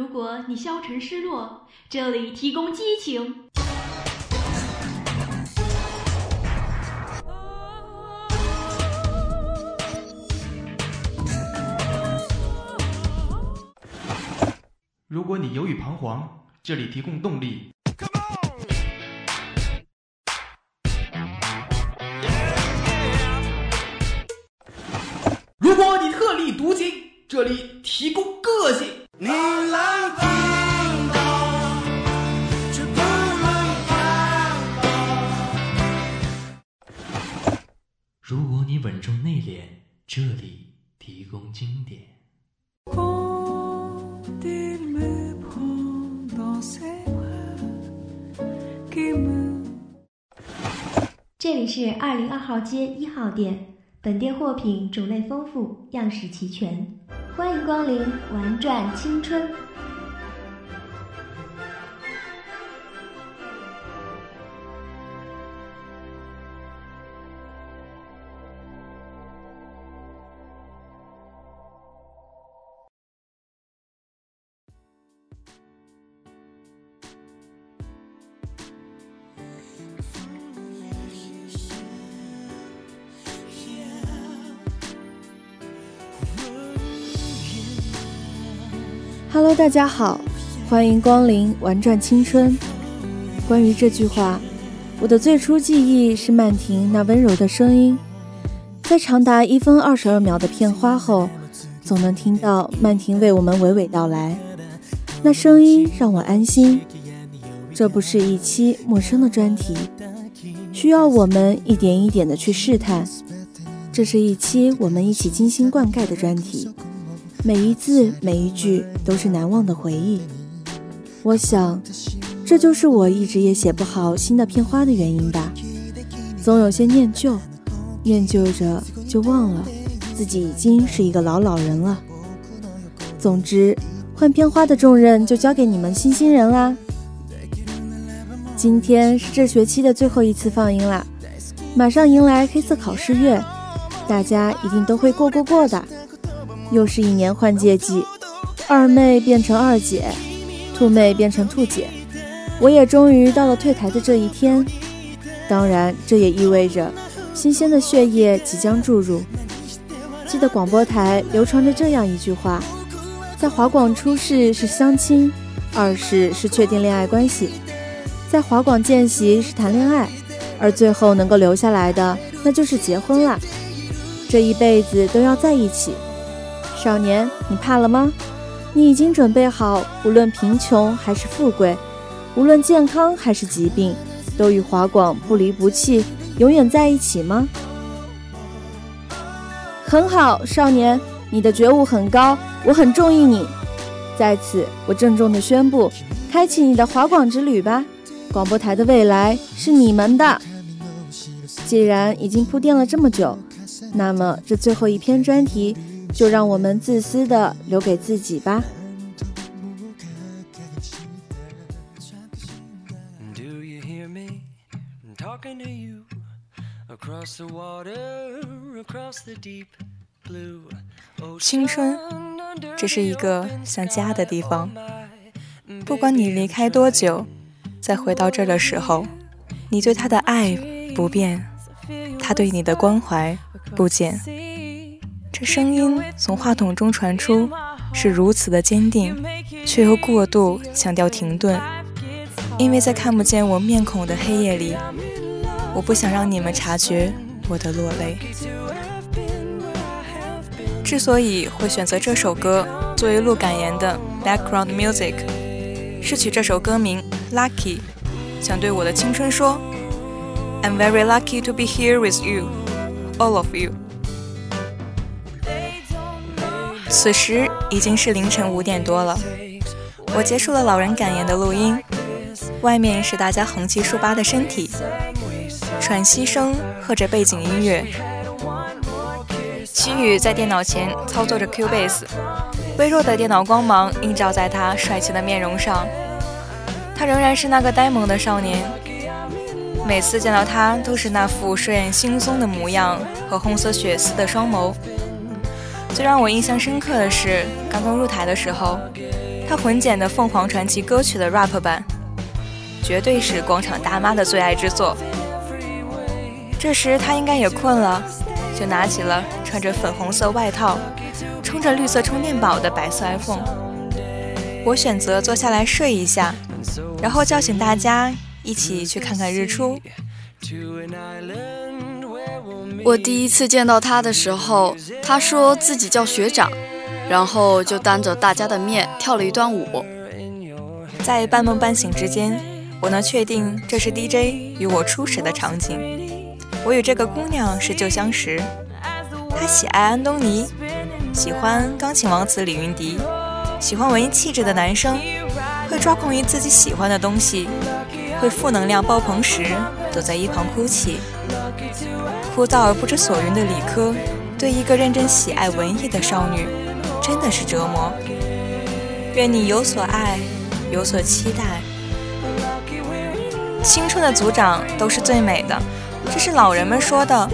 如果你消沉失落，这里提供激情。如果你犹豫彷徨，这里提供动力。如果你特立独行，这里这里提供经典。这里是二零二号街一号店，本店货品种类丰富，样式齐全，欢迎光临玩转青春。Hello，大家好，欢迎光临玩转青春。关于这句话，我的最初记忆是曼婷那温柔的声音，在长达一分二十二秒的片花后，总能听到曼婷为我们娓娓道来。那声音让我安心。这不是一期陌生的专题，需要我们一点一点的去试探。这是一期我们一起精心灌溉的专题。每一字每一句都是难忘的回忆，我想，这就是我一直也写不好新的片花的原因吧。总有些念旧，念旧着就忘了自己已经是一个老老人了。总之，换片花的重任就交给你们新新人啦。今天是这学期的最后一次放映啦，马上迎来黑色考试月，大家一定都会过过过的。又是一年换届季，二妹变成二姐，兔妹变成兔姐，我也终于到了退台的这一天。当然，这也意味着新鲜的血液即将注入。记得广播台流传着这样一句话：在华广出世是相亲，二试是确定恋爱关系；在华广见习是谈恋爱，而最后能够留下来的那就是结婚啦。这一辈子都要在一起。少年，你怕了吗？你已经准备好，无论贫穷还是富贵，无论健康还是疾病，都与华广不离不弃，永远在一起吗？很好，少年，你的觉悟很高，我很中意你。在此，我郑重地宣布，开启你的华广之旅吧！广播台的未来是你们的。既然已经铺垫了这么久，那么这最后一篇专题。就让我们自私的留给自己吧。青春，这是一个像家的地方。不管你离开多久，再回到这儿的时候，你对他的爱不变，他对你的关怀不减。这声音从话筒中传出，是如此的坚定，却又过度强调停顿。因为在看不见我面孔的黑夜里，我不想让你们察觉我的落泪。之所以会选择这首歌作为录感言的 background music，是取这首歌名 Lucky，想对我的青春说：I'm very lucky to be here with you, all of you。此时已经是凌晨五点多了，我结束了老人感言的录音，外面是大家横七竖八的身体，喘息声和着背景音乐。齐宇在电脑前操作着 Cubase，微弱的电脑光芒映照在他帅气的面容上，他仍然是那个呆萌的少年，每次见到他都是那副睡眼惺忪的模样和红色血丝的双眸。最让我印象深刻的是，刚刚入台的时候，他混剪的凤凰传奇歌曲的 rap 版，绝对是广场大妈的最爱之作。这时他应该也困了，就拿起了穿着粉红色外套、充着绿色充电宝的白色 iPhone。我选择坐下来睡一下，然后叫醒大家一起去看看日出。我第一次见到他的时候，他说自己叫学长。然后就当着大家的面跳了一段舞，在半梦半醒之间，我能确定这是 DJ 与我初识的场景。我与这个姑娘是旧相识，她喜爱安东尼，喜欢钢琴王子李云迪，喜欢文艺气质的男生，会抓狂于自己喜欢的东西，会负能量爆棚时躲在一旁哭泣。枯燥而不知所云的理科，对一个认真喜爱文艺的少女。真的是折磨。愿你有所爱，有所期待。青春的组长都是最美的，这是老人们说的。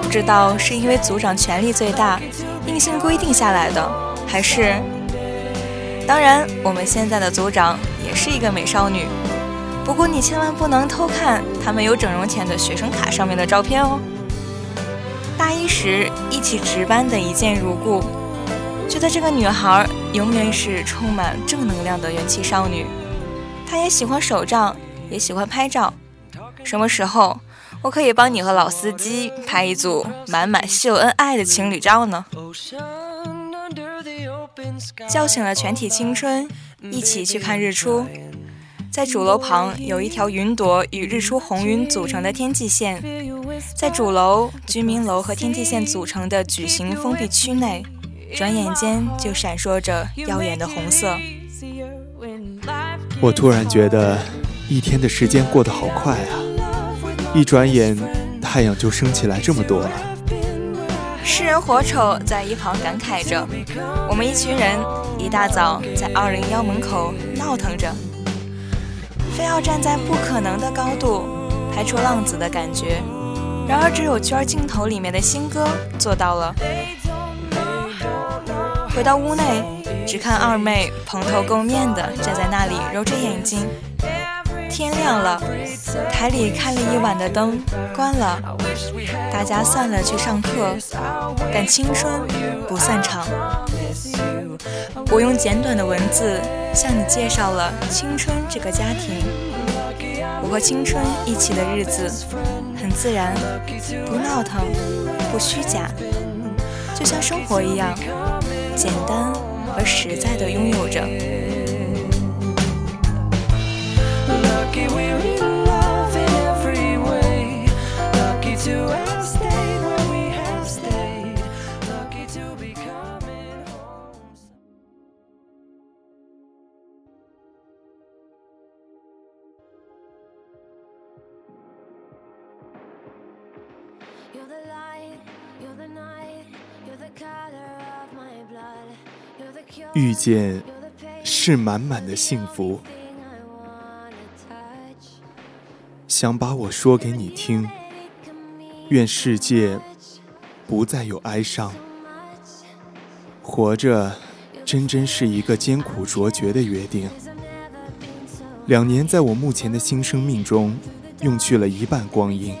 不知道是因为组长权力最大，硬性规定下来的，还是……当然，我们现在的组长也是一个美少女。不过你千万不能偷看他们有整容前的学生卡上面的照片哦。大一时一起值班的一见如故。觉得这个女孩永远是充满正能量的元气少女，她也喜欢手账，也喜欢拍照。什么时候我可以帮你和老司机拍一组满满秀恩爱的情侣照呢？叫醒了全体青春，一起去看日出。在主楼旁有一条云朵与日出红云组成的天际线，在主楼、居民楼和天际线组成的矩形封闭区内。转眼间就闪烁着耀眼的红色。我突然觉得一天的时间过得好快啊！一转眼，太阳就升起来这么多了。诗人火丑在一旁感慨着：“我们一群人一大早在二零幺门口闹腾着，非要站在不可能的高度拍出浪子的感觉。然而，只有圈儿镜头里面的新歌做到了。”回到屋内，只看二妹蓬头垢面的站在那里揉着眼睛。天亮了，台里开了一晚的灯关了，大家散了去上课，但青春不散场。我用简短的文字向你介绍了青春这个家庭。我和青春一起的日子很自然，不闹腾，不虚假，就像生活一样。简单而实在的拥有着。遇见是满满的幸福，想把我说给你听。愿世界不再有哀伤，活着真真是一个艰苦卓绝的约定。两年在我目前的新生命中用去了一半光阴，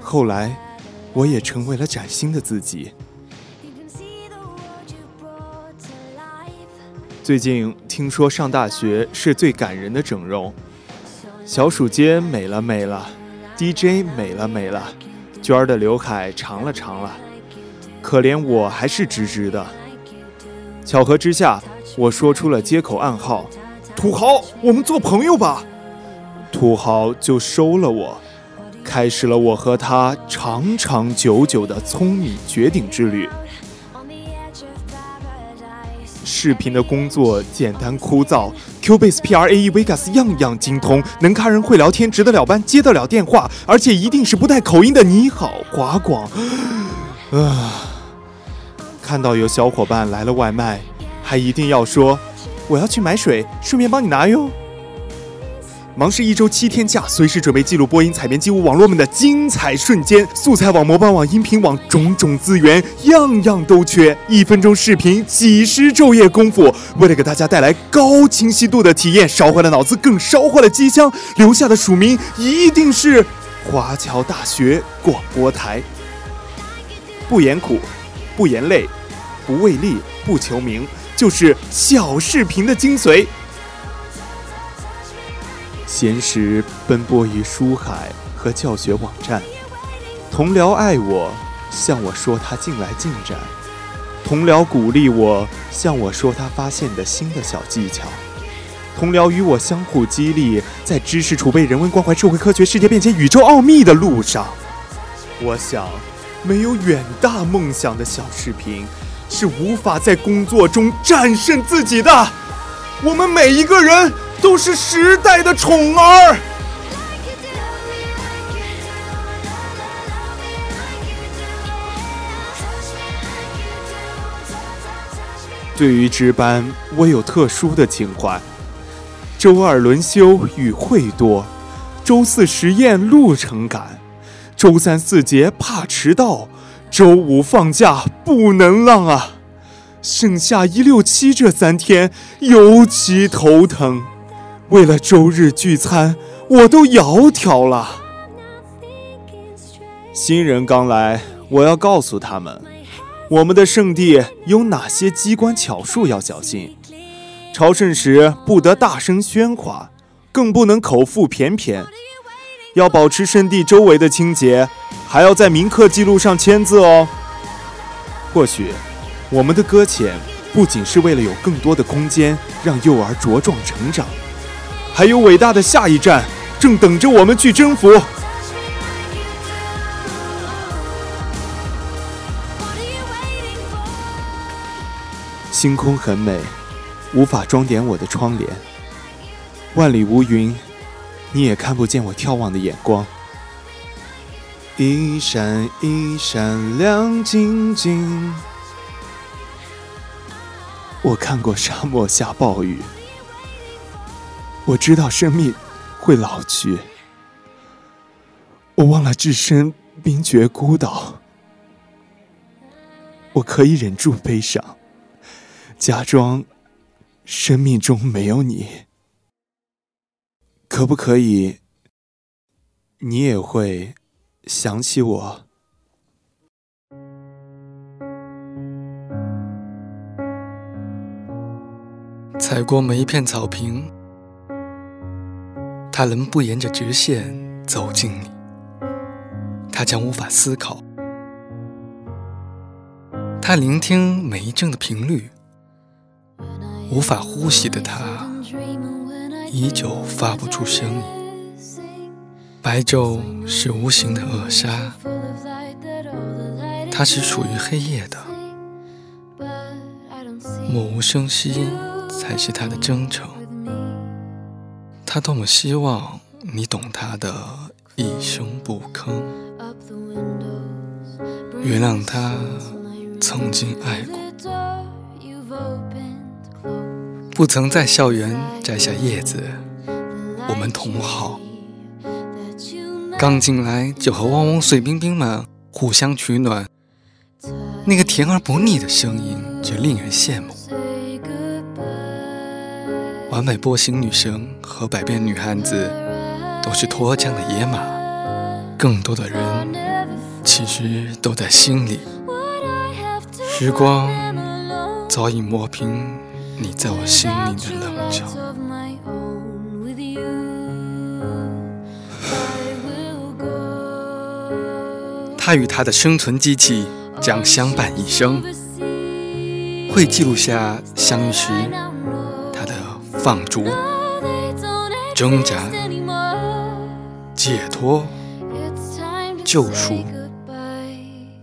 后来我也成为了崭新的自己。最近听说上大学是最感人的整容，小鼠街美了美了，DJ 美了美了，娟儿的刘海长了长了，可怜我还是直直的。巧合之下，我说出了接口暗号：“土豪，我们做朋友吧。”土豪就收了我，开始了我和他长长久久的聪明绝顶之旅。视频的工作简单枯燥，Cubase、PRAE、Vegas 样样精通，能看人会聊天，值得了班，接得了电话，而且一定是不带口音的。你好，华广。啊，看到有小伙伴来了外卖，还一定要说我要去买水，顺便帮你拿哟。忙是一周七天假，随时准备记录播音、采编机务网络们的精彩瞬间。素材网、模板网、音频网，种种资源样样都缺。一分钟视频，几十昼夜功夫，为了给大家带来高清晰度的体验，烧坏了脑子，更烧坏了机箱，留下的署名一定是华侨大学广播台。不言苦，不言累，不为利，不求名，就是小视频的精髓。闲时奔波于书海和教学网站，同僚爱我，向我说他近来进展；同僚鼓励我，向我说他发现的新的小技巧；同僚与我相互激励，在知识储备、人文关怀、社会科学、世界变迁、宇宙奥秘的路上。我想，没有远大梦想的小视频，是无法在工作中战胜自己的。我们每一个人。都是时代的宠儿。对于值班，我有特殊的情怀。周二轮休雨会多，周四实验路程赶，周三四节怕迟到，周五放假不能浪啊！剩下一六七这三天尤其头疼。为了周日聚餐，我都窈窕了。新人刚来，我要告诉他们，我们的圣地有哪些机关巧术要小心。朝圣时不得大声喧哗，更不能口腹翩翩。要保持圣地周围的清洁，还要在铭刻记录上签字哦。或许，我们的搁浅不仅是为了有更多的空间让幼儿茁壮成长。还有伟大的下一站，正等着我们去征服。星空很美，无法装点我的窗帘。万里无云，你也看不见我眺望的眼光。一闪一闪亮晶晶，我看过沙漠下暴雨。我知道生命会老去，我忘了置身冰绝孤岛。我可以忍住悲伤，假装生命中没有你。可不可以？你也会想起我？踩过每一片草坪。他能不沿着直线走近你，他将无法思考；他聆听每一阵的频率，无法呼吸的他，依旧发不出声音。白昼是无形的扼杀，它是属于黑夜的，默无声息才是他的征程。他多么希望你懂他的一声不吭，原谅他曾经爱过，不曾在校园摘下叶子，我们同好。刚进来就和汪汪碎冰冰们互相取暖，那个甜而不腻的声音却令人羡慕。完美波形女生和百变女汉子都是脱缰的野马，更多的人其实都在心里。时光早已磨平你在我心里的棱角。他与他的生存机器将相伴一生，会记录下相遇时。放逐、挣扎、解脱、救赎，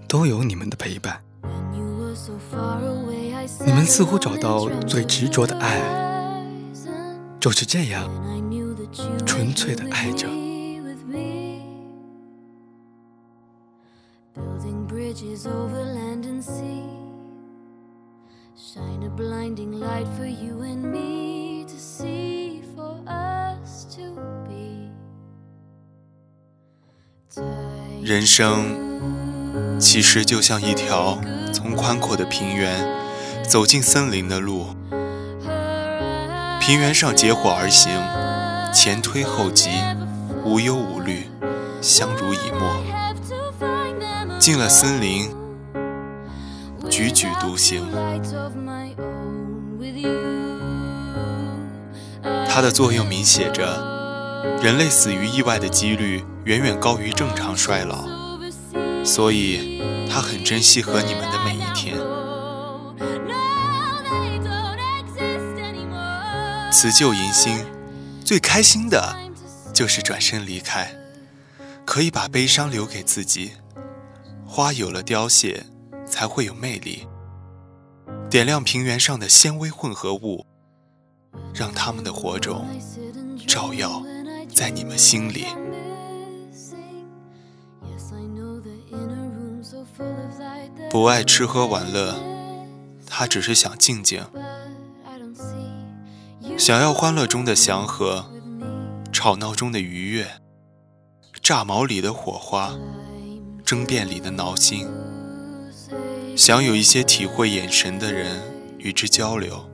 都有你们的陪伴。你们似乎找到最执着的爱，就是这样纯粹的爱着。Shine a blinding light for you and me to see for us to be。人生其实就像一条从宽阔的平原走进森林的路，平原上结伙而行，前推后挤，无忧无虑，相濡以沫。踽踽独行。它的座右铭写着：“人类死于意外的几率远远高于正常衰老。”所以，他很珍惜和你们的每一天。辞旧迎新，最开心的就是转身离开，可以把悲伤留给自己。花有了凋谢，才会有魅力。点亮平原上的纤维混合物，让他们的火种照耀在你们心里。不爱吃喝玩乐，他只是想静静，想要欢乐中的祥和，吵闹中的愉悦，炸毛里的火花。争辩里的挠心，想有一些体会眼神的人与之交流。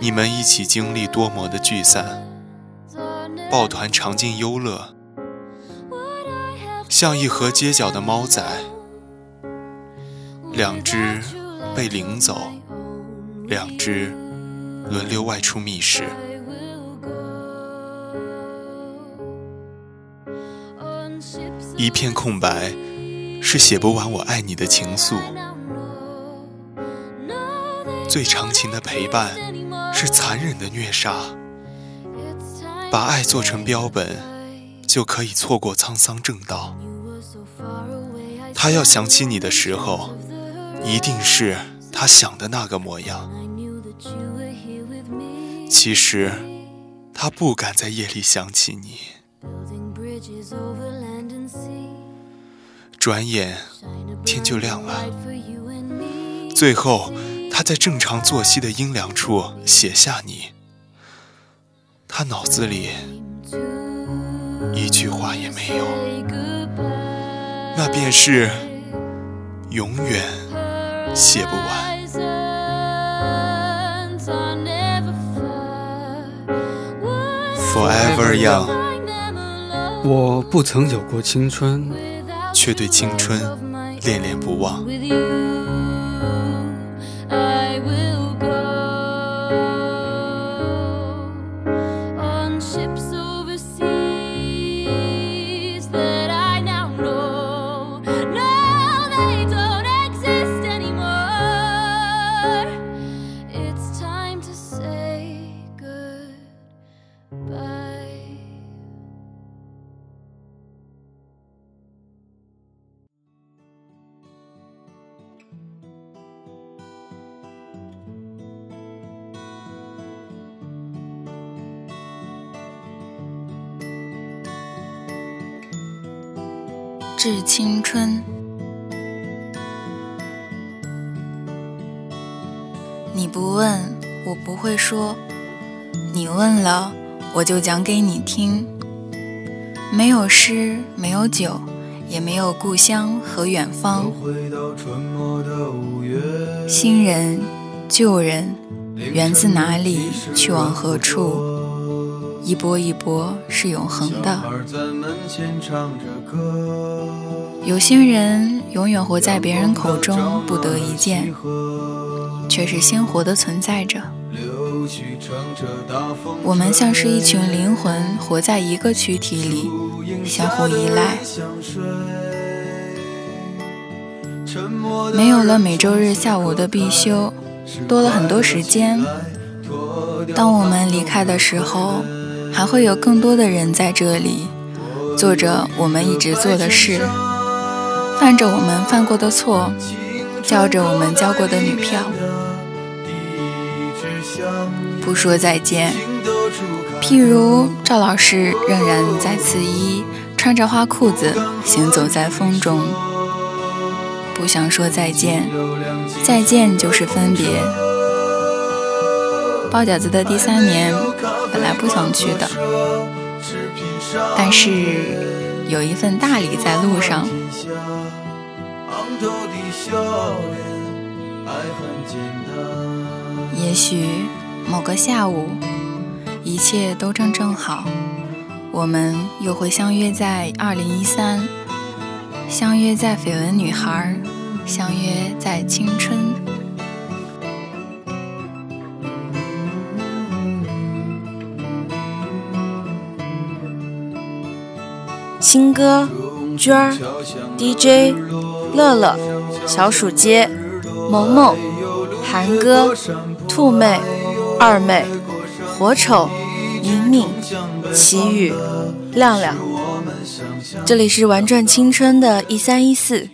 你们一起经历多么的聚散，抱团尝尽忧乐，像一盒街角的猫仔，两只被领走，两只轮流外出觅食。一片空白，是写不完我爱你的情愫；最长情的陪伴，是残忍的虐杀。把爱做成标本，就可以错过沧桑正道。他要想起你的时候，一定是他想的那个模样。其实，他不敢在夜里想起你。转眼天就亮了，最后他在正常作息的阴凉处写下你。他脑子里一句话也没有，那便是永远写不完。Forever young，我不曾有过青春。却对青春恋恋不忘。致青春，你不问，我不会说；你问了，我就讲给你听。没有诗，没有酒，也没有故乡和远方。新人，旧人，源自哪里，去往何处？一波一波是永恒的。有些人永远活在别人口中不得一见，却是鲜活的存在着。我们像是一群灵魂，活在一个躯体里，相互依赖。没有了每周日下午的必修，多了很多时间。当我们离开的时候。还会有更多的人在这里，做着我们一直做的事，犯着我们犯过的错，交着我们交过的女票，不说再见。譬如赵老师仍然在刺衣，穿着花裤子行走在风中，不想说再见，再见就是分别。包饺子的第三年。本来不想去的，但是有一份大礼在路上。也许某个下午，一切都正正好，我们又会相约在二零一三，相约在绯闻女孩，相约在青春。新歌，娟儿，DJ，乐乐，小鼠街，萌萌，韩哥，兔妹，二妹，火丑，敏敏，奇雨，亮亮。这里是玩转青春的一三一四。